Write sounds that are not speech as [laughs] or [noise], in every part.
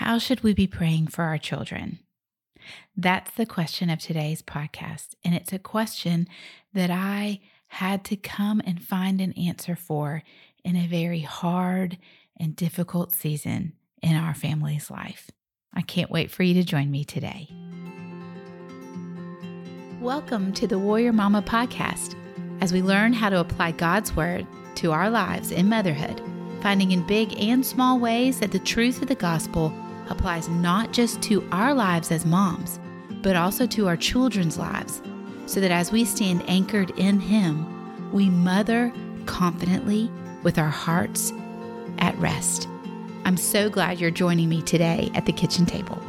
How should we be praying for our children? That's the question of today's podcast. And it's a question that I had to come and find an answer for in a very hard and difficult season in our family's life. I can't wait for you to join me today. Welcome to the Warrior Mama podcast as we learn how to apply God's Word to our lives in motherhood, finding in big and small ways that the truth of the gospel applies not just to our lives as moms, but also to our children's lives, so that as we stand anchored in Him, we mother confidently with our hearts at rest. I'm so glad you're joining me today at the kitchen table.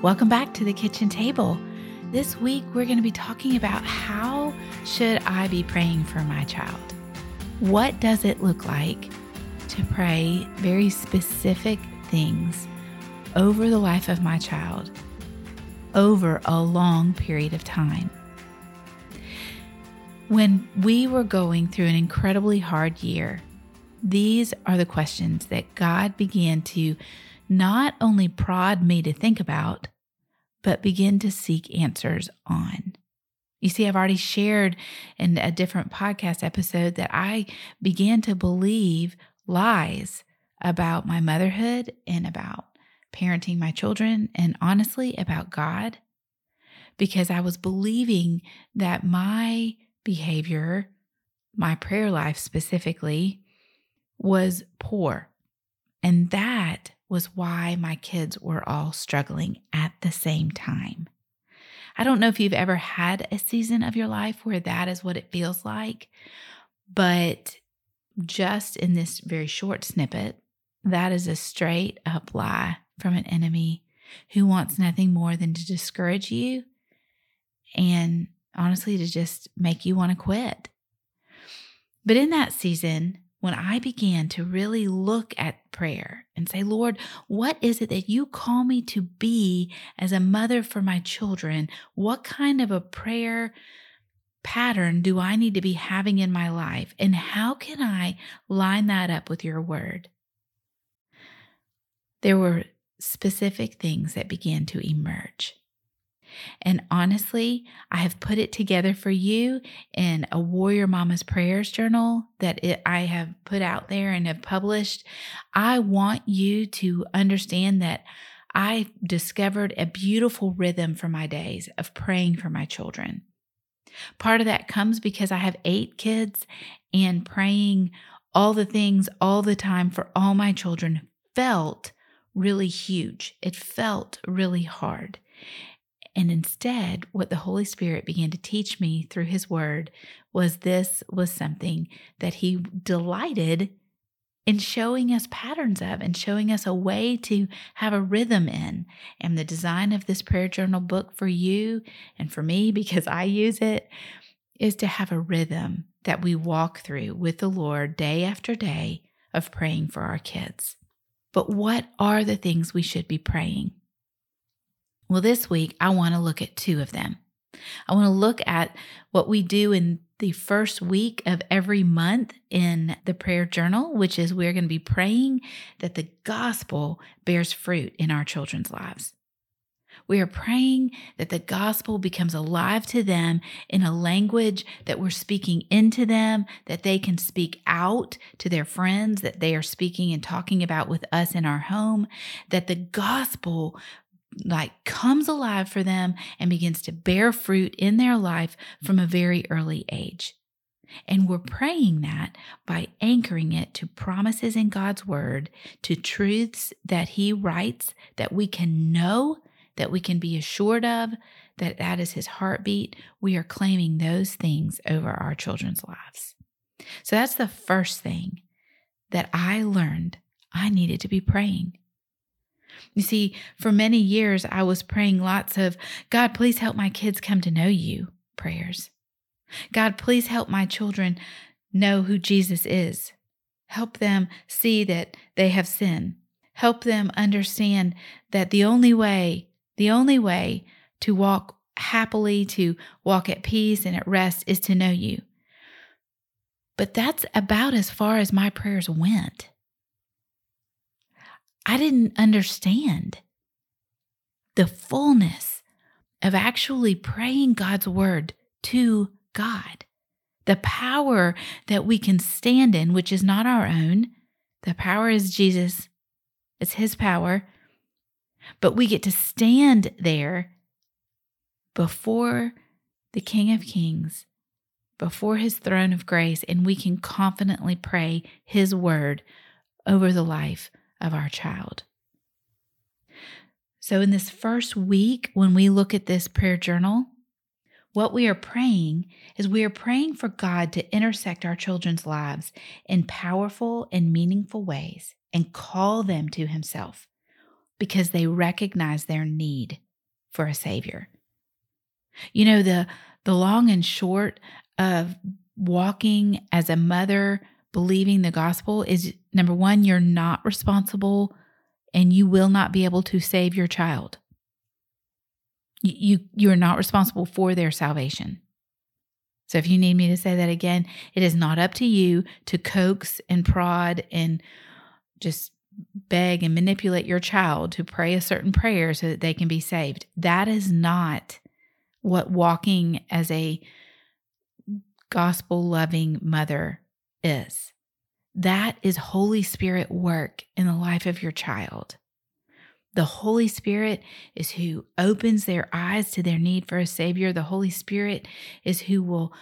Welcome back to the kitchen table. This week we're going to be talking about how should I be praying for my child? What does it look like to pray very specific things over the life of my child over a long period of time? When we were going through an incredibly hard year, these are the questions that God began to not only prod me to think about, but begin to seek answers on. You see, I've already shared in a different podcast episode that I began to believe lies about my motherhood and about parenting my children, and honestly, about God, because I was believing that my behavior, my prayer life specifically, was poor. And that was why my kids were all struggling at the same time. I don't know if you've ever had a season of your life where that is what it feels like, but just in this very short snippet, that is a straight up lie from an enemy who wants nothing more than to discourage you and honestly to just make you want to quit. But in that season, when I began to really look at prayer and say, Lord, what is it that you call me to be as a mother for my children? What kind of a prayer pattern do I need to be having in my life? And how can I line that up with your word? There were specific things that began to emerge. And honestly, I have put it together for you in a Warrior Mama's Prayers journal that it, I have put out there and have published. I want you to understand that I discovered a beautiful rhythm for my days of praying for my children. Part of that comes because I have eight kids and praying all the things all the time for all my children felt really huge. It felt really hard. And instead, what the Holy Spirit began to teach me through His Word was this was something that He delighted in showing us patterns of and showing us a way to have a rhythm in. And the design of this prayer journal book for you and for me, [laughs] because I use it, is to have a rhythm that we walk through with the Lord day after day of praying for our kids. But what are the things we should be praying? Well, this week, I want to look at two of them. I want to look at what we do in the first week of every month in the prayer journal, which is we're going to be praying that the gospel bears fruit in our children's lives. We are praying that the gospel becomes alive to them in a language that we're speaking into them, that they can speak out to their friends, that they are speaking and talking about with us in our home, that the gospel like comes alive for them and begins to bear fruit in their life from a very early age. And we're praying that by anchoring it to promises in God's word, to truths that He writes that we can know, that we can be assured of, that that is His heartbeat. We are claiming those things over our children's lives. So that's the first thing that I learned I needed to be praying. You see, for many years, I was praying lots of, God, please help my kids come to know you prayers. God, please help my children know who Jesus is. Help them see that they have sinned. Help them understand that the only way, the only way to walk happily, to walk at peace and at rest is to know you. But that's about as far as my prayers went. I didn't understand the fullness of actually praying God's word to God. The power that we can stand in, which is not our own. The power is Jesus, it's His power. But we get to stand there before the King of Kings, before His throne of grace, and we can confidently pray His word over the life of our child. So, in this first week, when we look at this prayer journal, what we are praying is we are praying for God to intersect our children's lives in powerful and meaningful ways and call them to Himself because they recognize their need for a Savior. You know, the, the long and short of walking as a mother, believing the gospel is number one, you're not responsible and you will not be able to save your child you you are not responsible for their salvation. So if you need me to say that again, it is not up to you to coax and prod and just beg and manipulate your child to pray a certain prayer so that they can be saved. That is not what walking as a gospel loving mother is. That is Holy Spirit work in the life of your child. The Holy Spirit is who opens their eyes to their need for a Savior. The Holy Spirit is who will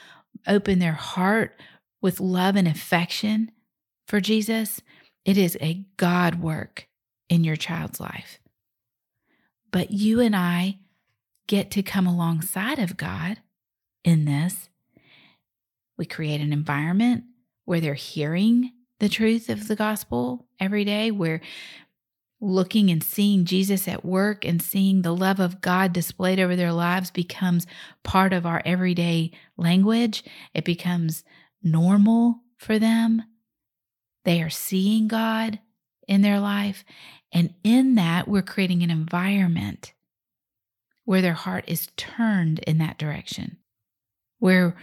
open their heart with love and affection for Jesus. It is a God work in your child's life. But you and I get to come alongside of God in this. We create an environment where they're hearing the truth of the gospel every day, where looking and seeing Jesus at work and seeing the love of God displayed over their lives becomes part of our everyday language. It becomes normal for them. They are seeing God in their life. And in that, we're creating an environment where their heart is turned in that direction, where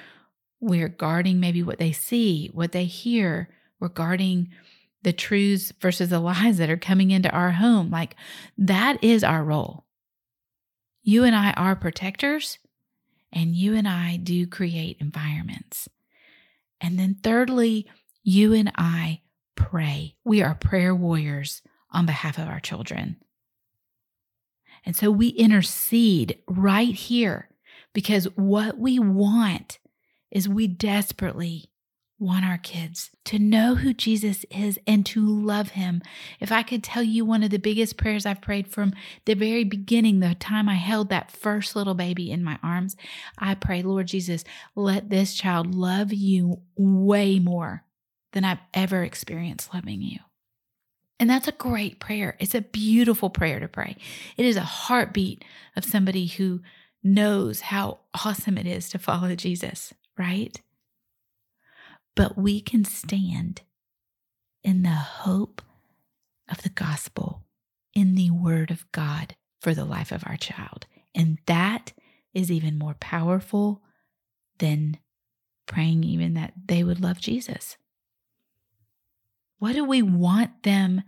we're guarding maybe what they see, what they hear, we're guarding the truths versus the [laughs] lies that are coming into our home. Like that is our role. You and I are protectors, and you and I do create environments. And then, thirdly, you and I pray. We are prayer warriors on behalf of our children. And so we intercede right here because what we want is we desperately want our kids to know who Jesus is and to love him. If I could tell you one of the biggest prayers I've prayed from the very beginning, the time I held that first little baby in my arms, I pray, Lord Jesus, let this child love you way more than I've ever experienced loving you. And that's a great prayer. It's a beautiful prayer to pray. It is a heartbeat of somebody who knows how awesome it is to follow Jesus, right? but we can stand in the hope of the gospel, in the word of God for the life of our child. And that is even more powerful than praying, even that they would love Jesus. What do we want them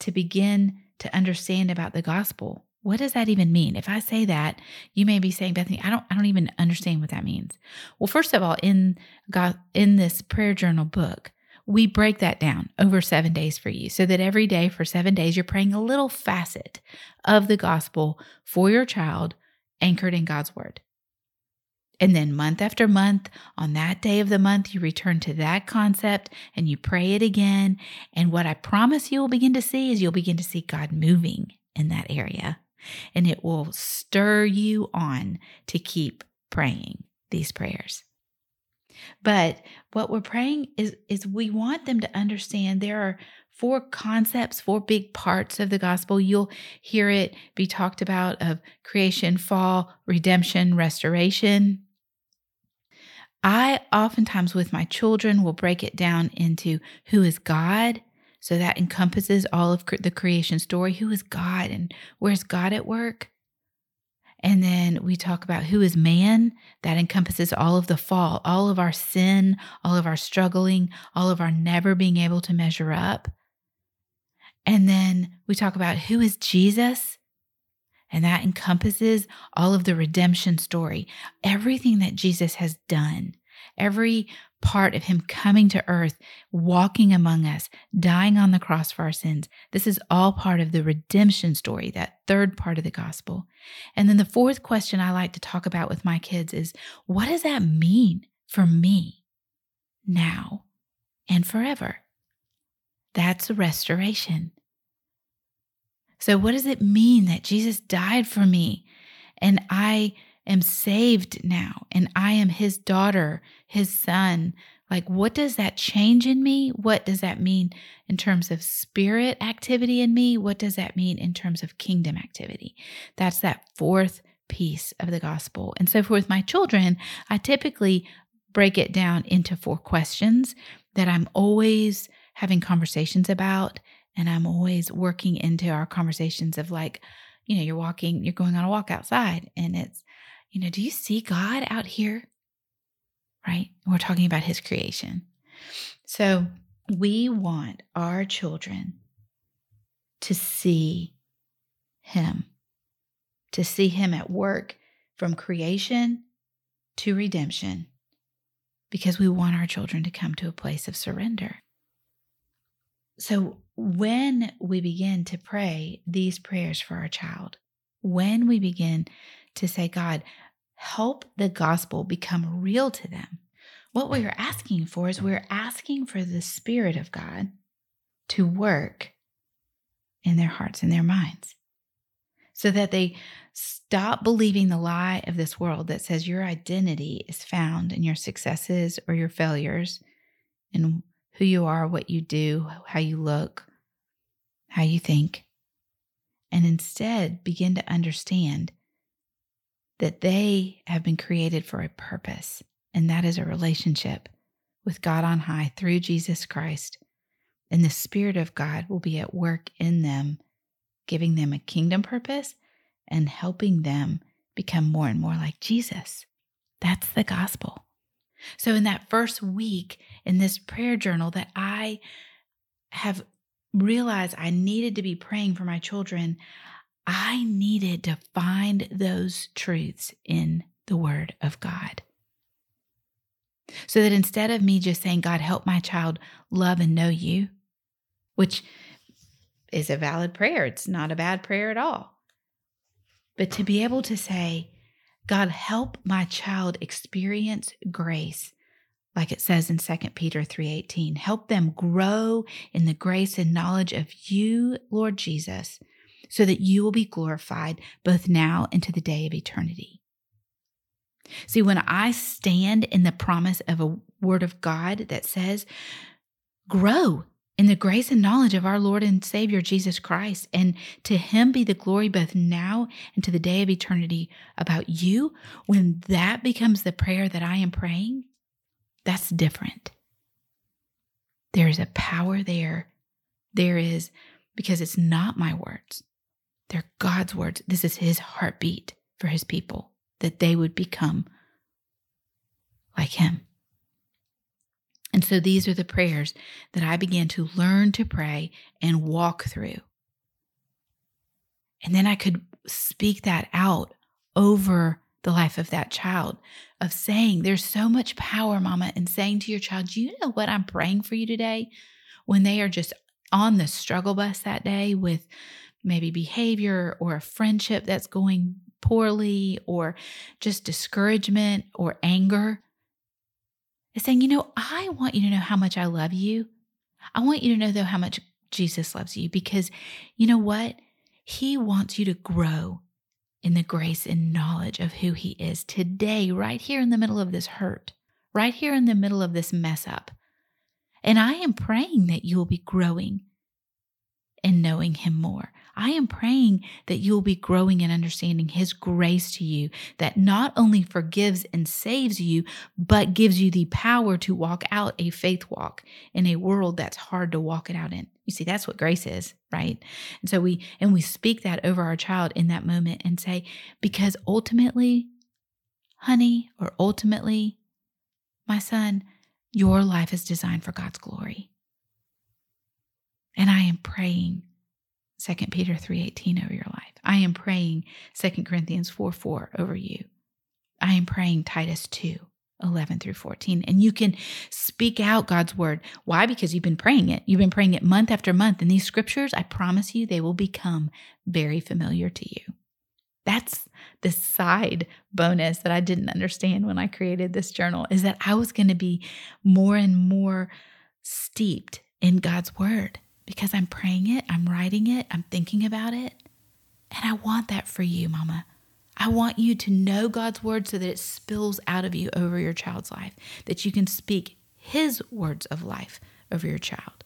to begin to understand about the gospel? What does that even mean? If I say that, you may be saying, Bethany, I don't I don't even understand what that means. Well, first of all, in God in this prayer journal book, we break that down over 7 days for you so that every day for 7 days you're praying a little facet of the gospel for your child anchored in God's word. And then month after month, on that day of the month, you return to that concept and you pray it again. And what I promise you will begin to see is you'll begin to see God moving in that area and it will stir you on to keep praying these prayers. But what we're praying is is we want them to understand there are four concepts, four big parts of the gospel. You'll hear it be talked about of creation, fall, redemption, restoration. I oftentimes with my children will break it down into who is God, so that encompasses all of the creation story. Who is God and where's God at work? And then we talk about who is man. That encompasses all of the fall, all of our sin, all of our struggling, all of our never being able to measure up. And then we talk about who is Jesus. And that encompasses all of the redemption story, everything that Jesus has done, every part of him coming to earth, walking among us, dying on the cross for our sins. This is all part of the redemption story, that third part of the gospel. And then the fourth question I like to talk about with my kids is what does that mean for me now and forever? That's restoration. So, what does it mean that Jesus died for me and I am saved now and I am his daughter, his son. Like, what does that change in me? What does that mean in terms of spirit activity in me? What does that mean in terms of kingdom activity? That's that fourth piece of the gospel. And so, for with my children, I typically break it down into four questions that I'm always having conversations about. And I'm always working into our conversations of like, you know, you're walking, you're going on a walk outside, and it's, you know, do you see God out here? Right? We're talking about his creation. So we want our children to see him, to see him at work from creation to redemption, because we want our children to come to a place of surrender. So when we begin to pray these prayers for our child, when we begin to say, God, help the gospel become real to them. What we are asking for is we're asking for the Spirit of God to work in their hearts and their minds so that they stop believing the lie of this world that says your identity is found in your successes or your failures and who you are, what you do, how you look, how you think, and instead begin to understand that they have been created for a purpose, and that is a relationship with God on high through Jesus Christ. And the Spirit of God will be at work in them, giving them a kingdom purpose and helping them become more and more like Jesus. That's the gospel. So, in that first week in this prayer journal, that I have realized I needed to be praying for my children, I needed to find those truths in the Word of God. So that instead of me just saying, God, help my child love and know you, which is a valid prayer, it's not a bad prayer at all. But to be able to say, God, help my child experience grace like it says in 2 Peter 3:18 help them grow in the grace and knowledge of you Lord Jesus so that you will be glorified both now and to the day of eternity. See, when I stand in the promise of a word of God that says, grow in the grace and knowledge of our Lord and Savior Jesus Christ, and to him be the glory both now and to the day of eternity about you, when that becomes the prayer that I am praying, that's different. There is a power there. There is, because it's not my words, they're God's words. This is His heartbeat for His people, that they would become like Him. And so these are the prayers that I began to learn to pray and walk through. And then I could speak that out over the life of that child, of saying, There's so much power, mama, in saying to your child, You know what I'm praying for you today? When they are just on the struggle bus that day with maybe behavior or a friendship that's going poorly or just discouragement or anger is saying, you know, I want you to know how much I love you. I want you to know, though, how much Jesus loves you because you know what? He wants you to grow in the grace and knowledge of who He is today, right here in the middle of this hurt, right here in the middle of this mess up. And I am praying that you will be growing and knowing Him more. I am praying that you'll be growing in understanding His grace to you that not only forgives and saves you, but gives you the power to walk out a faith walk in a world that's hard to walk it out in. You see, that's what grace is, right? And so we, and we speak that over our child in that moment and say, because ultimately, honey, or ultimately, my son, your life is designed for God's glory. And I am praying 2 Peter 3:18 over your life. I am praying 2 Corinthians 4 4 over you. I am praying Titus 2 11 through 14. And you can speak out God's word. Why? Because you've been praying it. You've been praying it month after month. And these scriptures, I promise you, they will become very familiar to you. That's the side bonus that I didn't understand when I created this journal is that I was going to be more and more steeped in God's word because I'm praying it, I'm writing it, I'm thinking about it. And I want that for you, mama. I want you to know God's word so that it spills out of you over your child's life, that you can speak his words of life over your child.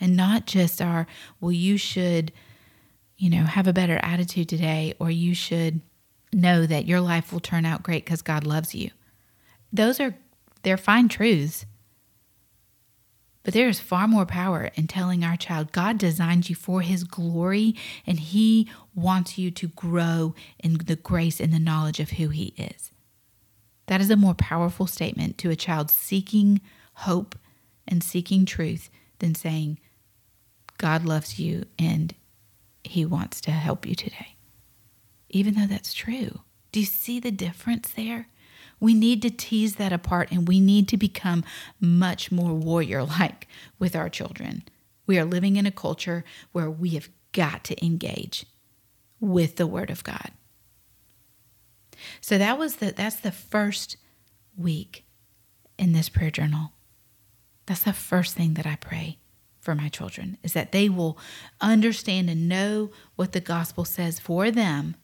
And not just our, well, you should, you know, have a better attitude today, or you should know that your life will turn out great because God loves you. Those are, they're fine truths. But there is far more power in telling our child God designed you for his glory and he wants you to grow in the grace and the knowledge of who he is. That is a more powerful statement to a child seeking hope and seeking truth than saying, God loves you and he wants to help you today. Even though that's true. Do you see the difference there? We need to tease that apart and we need to become much more warrior like [laughs] with our children. We are living in a culture where we have got to engage with the word of God. So that was the that's the first week in this prayer journal. That's the first thing that I pray for my children is that they will understand and know what the gospel says for them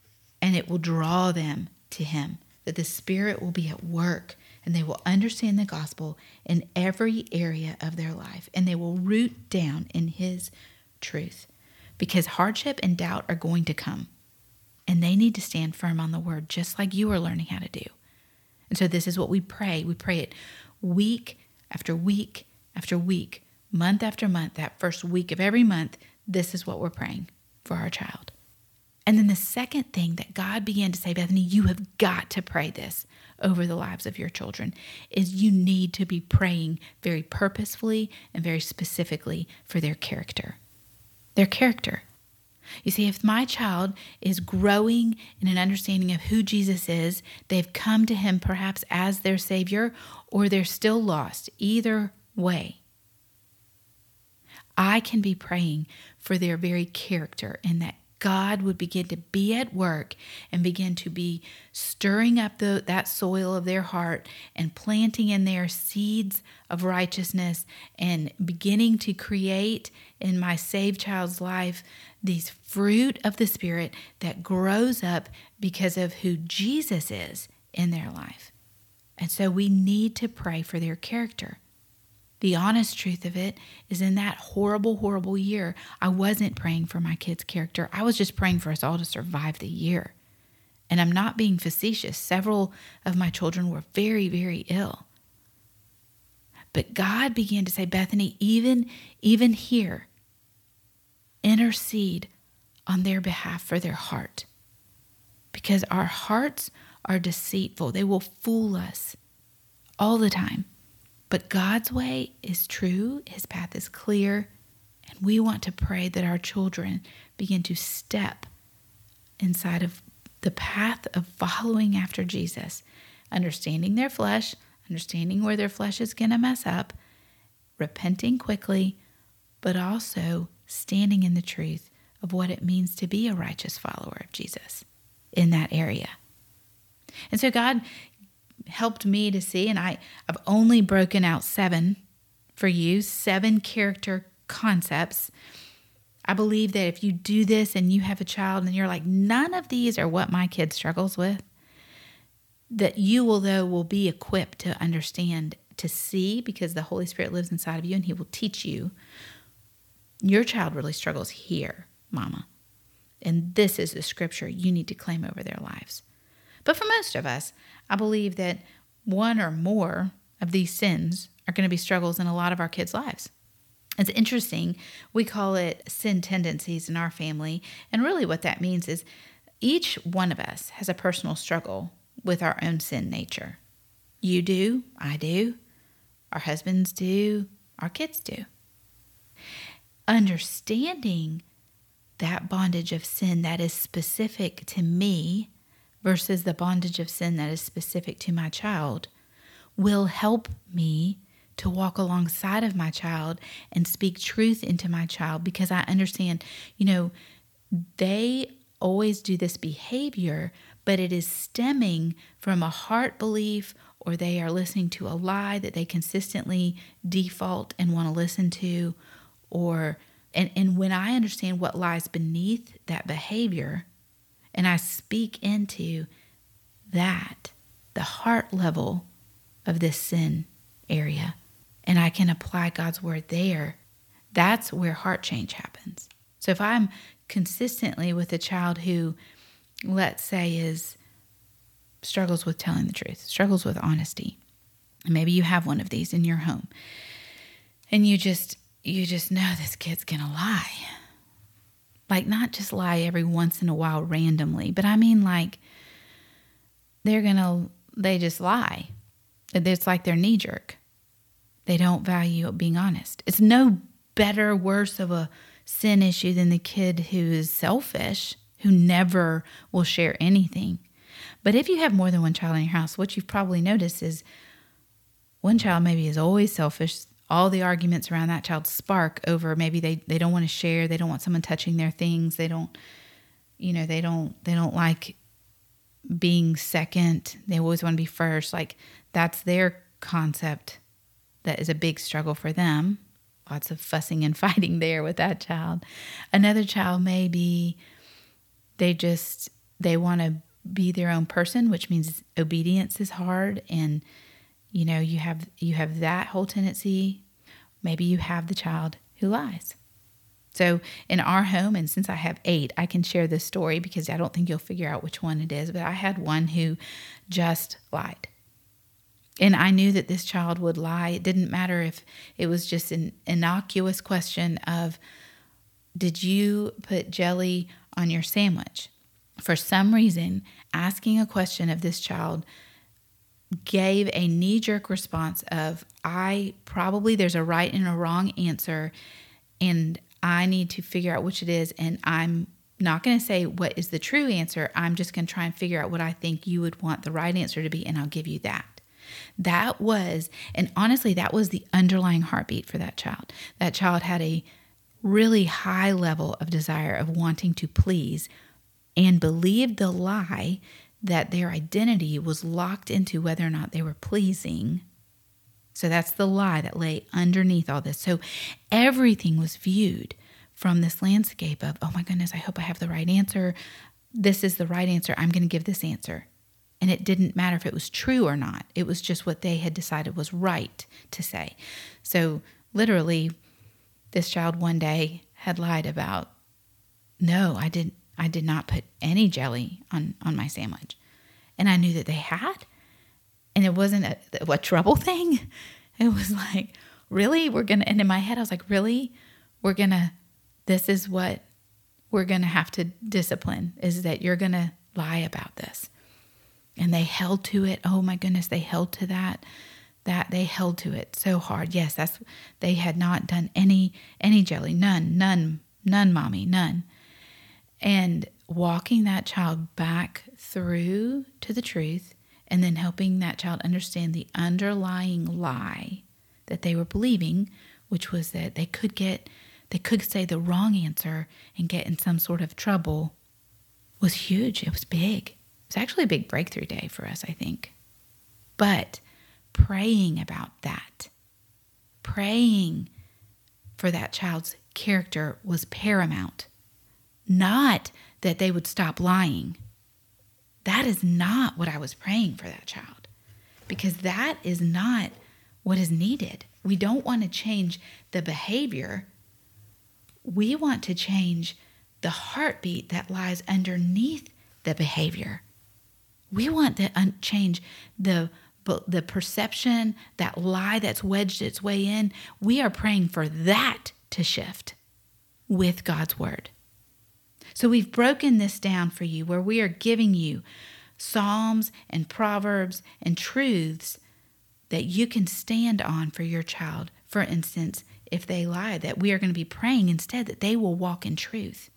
and it will draw them to him that the Spirit will be at work and they will understand the gospel in every area of their life and they will root down in His truth because hardship and doubt are going to come and they need to stand firm on the word just like you are learning how to do. And so this is what we pray. We pray it week after week after week, month after month, that first week of every month. This is what we're praying for our child. And then the second thing that God began to say, Bethany, you have got to pray this over the lives of your children, is you need to be praying very purposefully and very specifically for their character. Their character. You see, if my child is growing in an understanding of who Jesus is, they've come to him perhaps as their Savior, or they're still lost. Either way, I can be praying for their very character and that God would begin to be at work and begin to be stirring up the, that soil of their heart and planting in there seeds of righteousness and beginning to create in my saved child's life these fruit of the Spirit that grows up because of who Jesus is in their life. And so we need to pray for their character. The honest truth of it is, in that horrible, horrible year, I wasn't praying for my kids' character. I was just praying for us all to survive the year. And I'm not being facetious. Several of my children were very, very ill. But God began to say, Bethany, even, even here, intercede on their behalf for their heart. Because our hearts are deceitful, they will fool us all the time. But God's way is true, His path is clear, and we want to pray that our children begin to step inside of the path of following after Jesus, understanding their flesh, understanding where their flesh is going to mess up, repenting quickly, but also standing in the truth of what it means to be a righteous follower of Jesus in that area. And so God helped me to see, and I, I've only broken out seven for you, seven character concepts. I believe that if you do this and you have a child and you're like, none of these are what my kid struggles with, that you will, though, will be equipped to understand, to see, because the Holy Spirit lives inside of you and He will teach you Your child really struggles here, mama. And this is the scripture you need to claim over their lives. But for most of us, I believe that one or more of these sins are going to be struggles in a lot of our kids' lives. It's interesting. We call it sin tendencies in our family. And really, what that means is each one of us has a personal struggle with our own sin nature. You do, I do, our husbands do, our kids do. Understanding that bondage of sin that is specific to me versus the bondage of sin that is specific to my child will help me to walk alongside of my child and speak truth into my child because I understand, you know, they always do this behavior, but it is stemming from a heart belief or they are listening to a lie that they consistently default and want to listen to or and, and when I understand what lies beneath that behavior and I speak into that, the heart level of this sin area, and I can apply God's word there, that's where heart change happens. So if I'm consistently with a child who, let's say, is struggles with telling the truth, struggles with honesty, maybe you have one of these in your home, and you just you just know this kid's gonna lie. Like, not just lie every once in a while randomly, but I mean, like, they're gonna, they just lie. It's like they're knee jerk. They don't value being honest. It's no better, worse of a sin issue than the kid who is selfish, who never will share anything. But if you have more than one child in your house, what you've probably noticed is one child maybe is always selfish, all the arguments around that child spark over maybe they, they don't want to share they don't want someone touching their things they don't you know they don't they don't like being second they always want to be first like that's their concept that is a big struggle for them. Lots of fussing and [laughs] fighting there with that child. Another child may be they just they want to be their own person which means obedience is hard and you know you have you have that whole tendency maybe you have the child who lies. So, in our home, and since I have eight, I can share this story because I don't think you'll figure out which one it is, but I had one who just lied. And I knew that this child would lie. It didn't matter if it was just an innocuous question of, Did you put jelly on your sandwich? For some reason, asking a question of this child gave a knee jerk response of, I probably there's a right and a wrong answer, and I need to figure out which it is. And I'm not going to say what is the true answer. I'm just going to try and figure out what I think you would want the right answer to be, and I'll give you that. That was, and honestly, that was the underlying heartbeat for that child. That child had a really high level of desire of wanting to please and believed the lie that their identity was locked into whether or not they were pleasing. So that's the lie that lay underneath all this. So everything was viewed from this landscape of, oh my goodness, I hope I have the right answer. This is the right answer. I'm going to give this answer. And it didn't matter if it was true or not. It was just what they had decided was right to say. So literally, this child one day had lied about, no, I didn't I did not put any jelly on, on my sandwich. And I knew that they had. And it wasn't a, a trouble thing. [laughs] It was like, really? We're going to, and in my head, I was like, really? We're going to, this is what we're going to have to discipline is that you're going to lie about this. And they held to it. Oh my goodness, they held to that. That they held to it so hard. Yes, that's they had not done any any jelly. None, none, none, mommy, none and walking that child back through to the truth and then helping that child understand the underlying lie that they were believing which was that they could get they could say the wrong answer and get in some sort of trouble was huge. It was big. It was actually a big breakthrough day for us i think. But praying about that praying for that child's character was paramount not that they would stop lying. That is not what I was praying for that child because that is not what is needed. We don't want to change the behavior. we want to change the heartbeat that lies underneath the behavior. We want to un- change the the perception, that lie that's wedged its way in. We are praying for that to shift with God's word. So we've broken this down for you where we are giving you Psalms and Proverbs and truths that you can stand on for your child. For instance, if they lie, that we are going to be praying instead that they will walk in truth.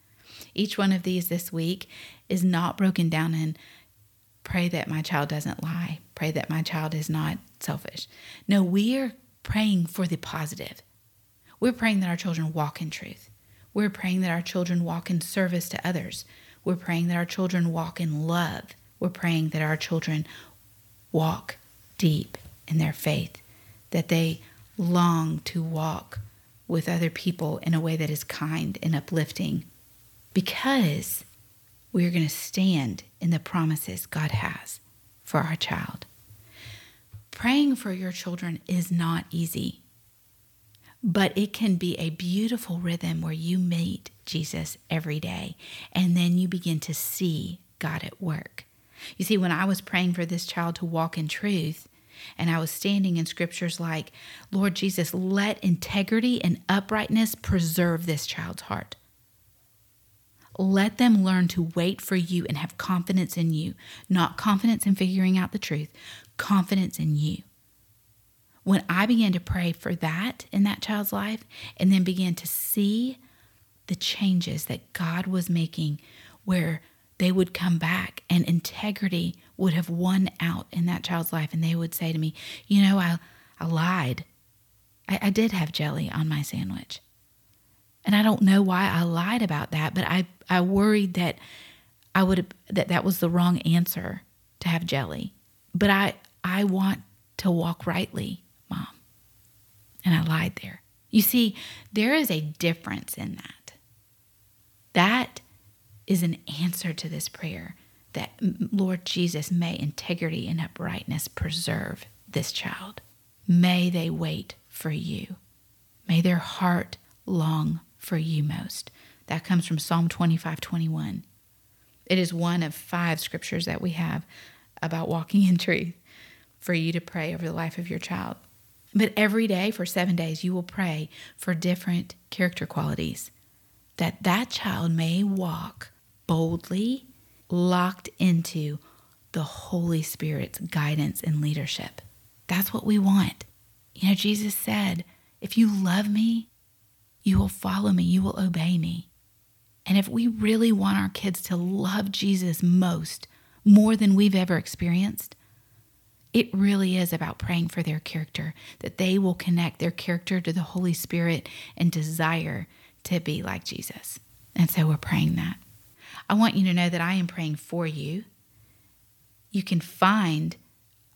Each one of these this week is not broken down in pray that my child doesn't lie, pray that my child is not selfish. No, we are praying for the positive. We're praying that our children walk in truth. We're praying that our children walk in service to others. We're praying that our children walk in love. We're praying that our children walk deep in their faith, that they long to walk with other people in a way that is kind and uplifting because we are going to stand in the promises God has for our child. Praying for your children is not easy, but it can be a beautiful rhythm where you meet Jesus every day and then you begin to see God at work. You see, when I was praying for this child to walk in truth, and I was standing in scriptures like, Lord Jesus, let integrity and uprightness preserve this child's heart. Let them learn to wait for you and have confidence in you, not confidence in figuring out the truth, confidence in you. When I began to pray for that in that child's life and then began to see the changes that God was making, where they would come back and integrity would have won out in that child's life, and they would say to me, You know, I, I lied. I, I did have jelly on my sandwich. And I don't know why I lied about that, but I, I worried that I would that that was the wrong answer to have jelly. But I I want to walk rightly. And I lied there. You see, there is a difference in that. That is an answer to this prayer that Lord Jesus may integrity and uprightness preserve this child. May they wait for you. May their heart long for you most. That comes from Psalm 25 21. It is one of five scriptures that we have about walking in truth for you to pray over the life of your child. But every day for seven days, you will pray for different character qualities that that child may walk boldly, locked into the Holy Spirit's guidance and leadership. That's what we want. You know, Jesus said, If you love me, you will follow me, you will obey me. And if we really want our kids to love Jesus most, more than we've ever experienced, it really is about praying for their character, that they will connect their character to the Holy Spirit and desire to be like Jesus. And so we're praying that. I want you to know that I am praying for you. You can find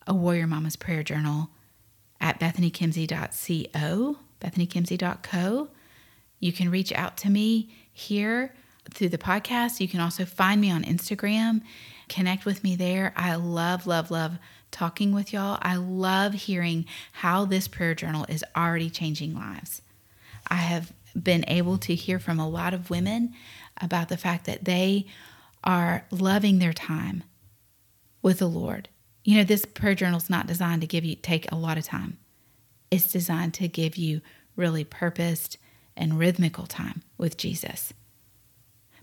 a Warrior Mama's Prayer Journal at bethanykimsey.co, bethanykimsey.co. You can reach out to me here through the podcast. You can also find me on Instagram, connect with me there. I love, love, love talking with y'all. I love hearing how this prayer journal is already changing lives. I have been able to hear from a lot of women about the fact that they are loving their time with the Lord. You know, this prayer journal is not designed to give you take a lot of time. It's designed to give you really purposed and rhythmical time with Jesus.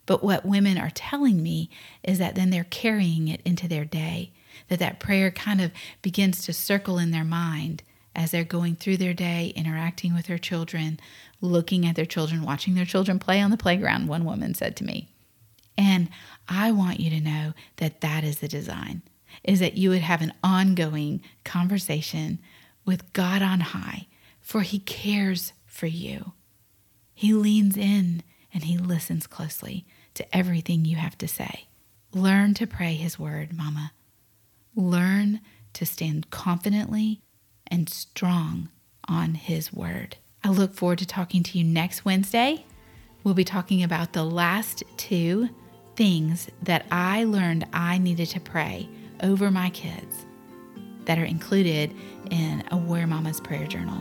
But what women are telling me is that then they're carrying it into their day, that that prayer kind of begins to circle in their mind as they're going through their day, interacting with their children, looking at their children, watching their children play on the playground, one woman said to me. And I want you to know that that is the design, is that you would have an ongoing conversation with God on high, for he cares for you. He leans in and he listens closely to everything you have to say. Learn to pray his word, Mama. Learn to stand confidently and strong on his word. I look forward to talking to you next Wednesday. We'll be talking about the last two things that I learned I needed to pray over my kids that are included in a Warrior Mama's prayer journal.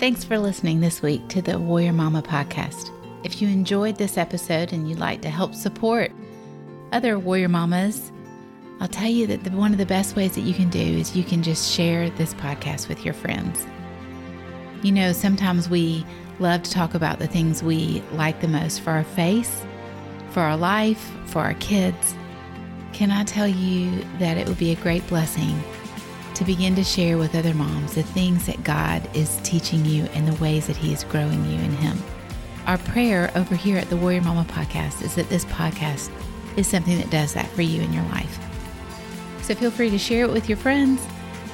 Thanks for listening this week to the Warrior Mama podcast. If you enjoyed this episode and you'd like to help support other Warrior Mamas, I'll tell you that the, one of the best ways that you can do is you can just share this podcast with your friends. You know, sometimes we love to talk about the things we like the most for our face, for our life, for our kids. Can I tell you that it would be a great blessing to begin to share with other moms the things that God is teaching you and the ways that He is growing you in Him? Our prayer over here at the Warrior Mama podcast is that this podcast is something that does that for you in your life. So feel free to share it with your friends,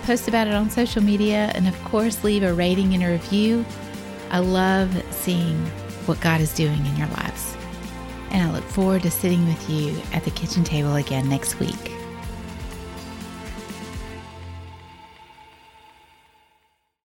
post about it on social media, and of course, leave a rating and a review. I love seeing what God is doing in your lives. And I look forward to sitting with you at the kitchen table again next week.